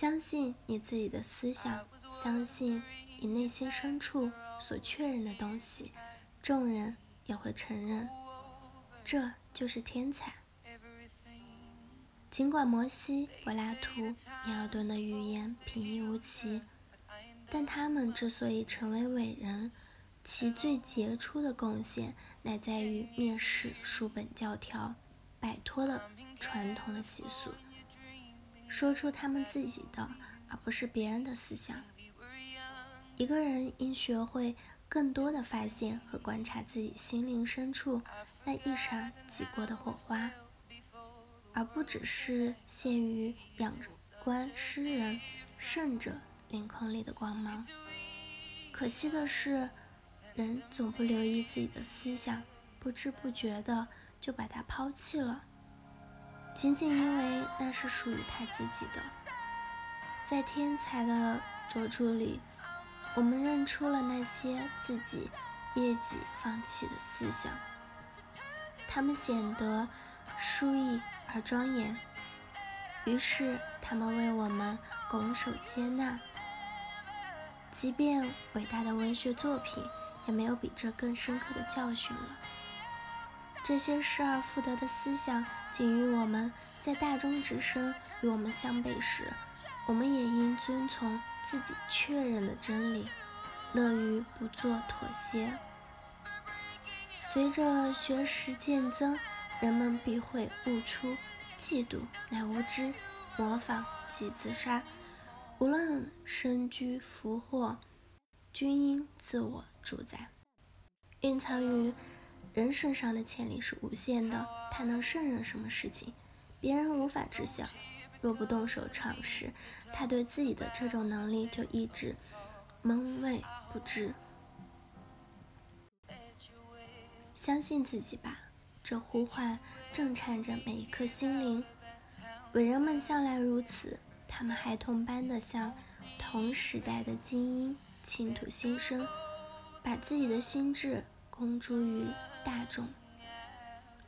相信你自己的思想，相信你内心深处所确认的东西，众人也会承认。这就是天才。尽管摩西、柏拉图、尼尔顿的语言平易无奇，但他们之所以成为伟人，其最杰出的贡献乃在于蔑视书本教条，摆脱了传统的习俗，说出他们自己的，而不是别人的思想。一个人应学会更多的发现和观察自己心灵深处那一闪即过的火花。而不只是限于仰观诗人、圣者灵魂里的光芒。可惜的是，人总不留意自己的思想，不知不觉的就把它抛弃了，仅仅因为那是属于他自己的。在天才的卓著里，我们认出了那些自己业己放弃的思想，他们显得疏逸。而庄严，于是他们为我们拱手接纳。即便伟大的文学作品，也没有比这更深刻的教训了。这些失而复得的思想，仅于我们在大中之身与我们相悖时，我们也应遵从自己确认的真理，乐于不做妥协。随着学识渐增。人们必会悟出，嫉妒乃无知，模仿即自杀。无论身居福祸，均应自我主宰。蕴藏于人身上的潜力是无限的，他能胜任什么事情，别人无法知晓。若不动手尝试，他对自己的这种能力就一直蒙昧不知。相信自己吧。这呼唤震颤着每一颗心灵。伟人们向来如此，他们孩童般的向同时代的精英倾吐心声，把自己的心智公诸于大众，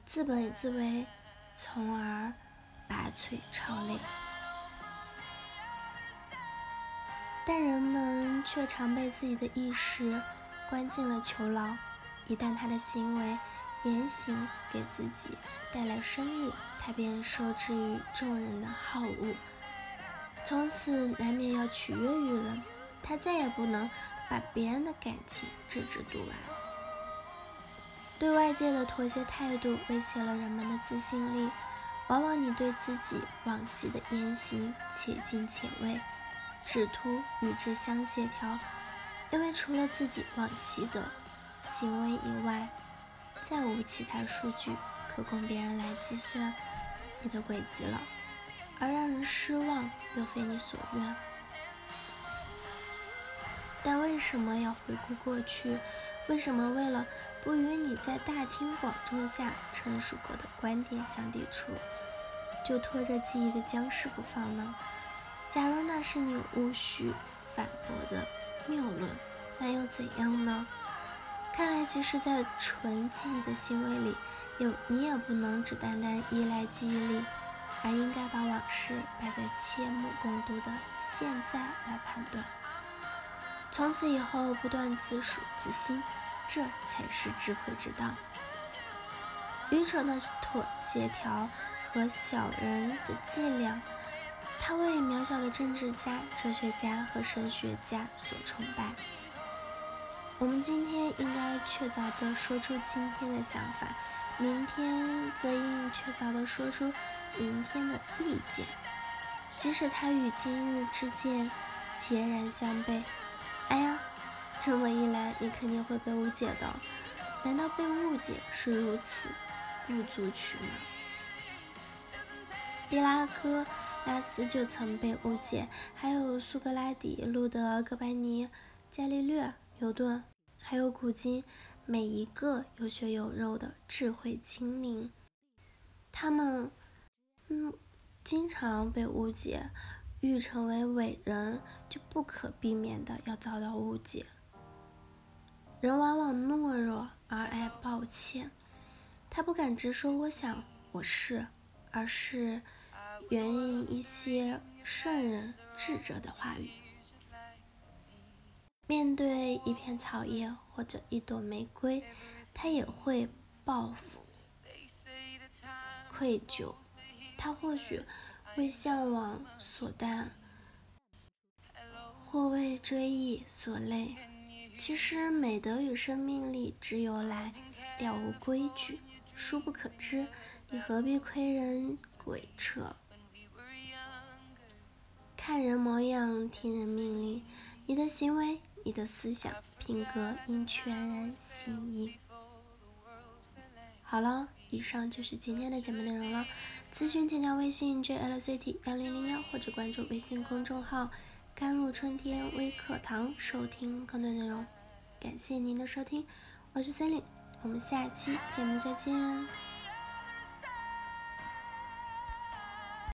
自本自为，从而拔萃超类。但人们却常被自己的意识关进了囚牢，一旦他的行为。言行给自己带来声誉，他便受制于众人的好恶，从此难免要取悦于人。他再也不能把别人的感情置之度外。对外界的妥协态度威胁了人们的自信力。往往你对自己往昔的言行且敬且畏，只图与之相协调，因为除了自己往昔的行为以外，再无其他数据可供别人来计算你的轨迹了，而让人失望又非你所愿。但为什么要回顾过去？为什么为了不与你在大庭广众下陈述过的观点相抵触，就拖着记忆的僵尸不放呢？假如那是你无需反驳的谬论，那又怎样呢？看来，即使在纯记忆的行为里，有你也不能只单单依赖记忆力，而应该把往事摆在切目共睹的现在来判断。从此以后，不断自数自心，这才是智慧之道。愚蠢的妥协调和小人的伎俩，他为渺小的政治家、哲学家和神学家所崇拜。我们今天应该确凿地说出今天的想法，明天则应确凿地说出明天的意见，即使它与今日之见截然相悖。这么一来，你肯定会被误解的。难道被误解是如此不足取吗？毕拉哥拉斯就曾被误解，还有苏格拉底、路德、哥白尼、伽利略、牛顿。还有古今每一个有血有肉的智慧精灵，他们嗯经常被误解，欲成为伟人就不可避免的要遭到误解。人往往懦弱而爱抱歉，他不敢直说我想我是，而是援引一些圣人智者的话语。面对一片草叶或者一朵玫瑰，他也会报复、愧疚。他或许为向往所担，或为追忆所累。其实，美德与生命力之由来了无规矩，殊不可知。你何必窥人鬼彻？看人模样，听人命令。你的行为。你的思想品格应全然心意。好了，以上就是今天的节目内容了。咨询请加微信 jlct 幺零零幺或者关注微信公众号“甘露春天微课堂”收听更多内容。感谢您的收听，我是 c e l i n e 我们下期节目再见。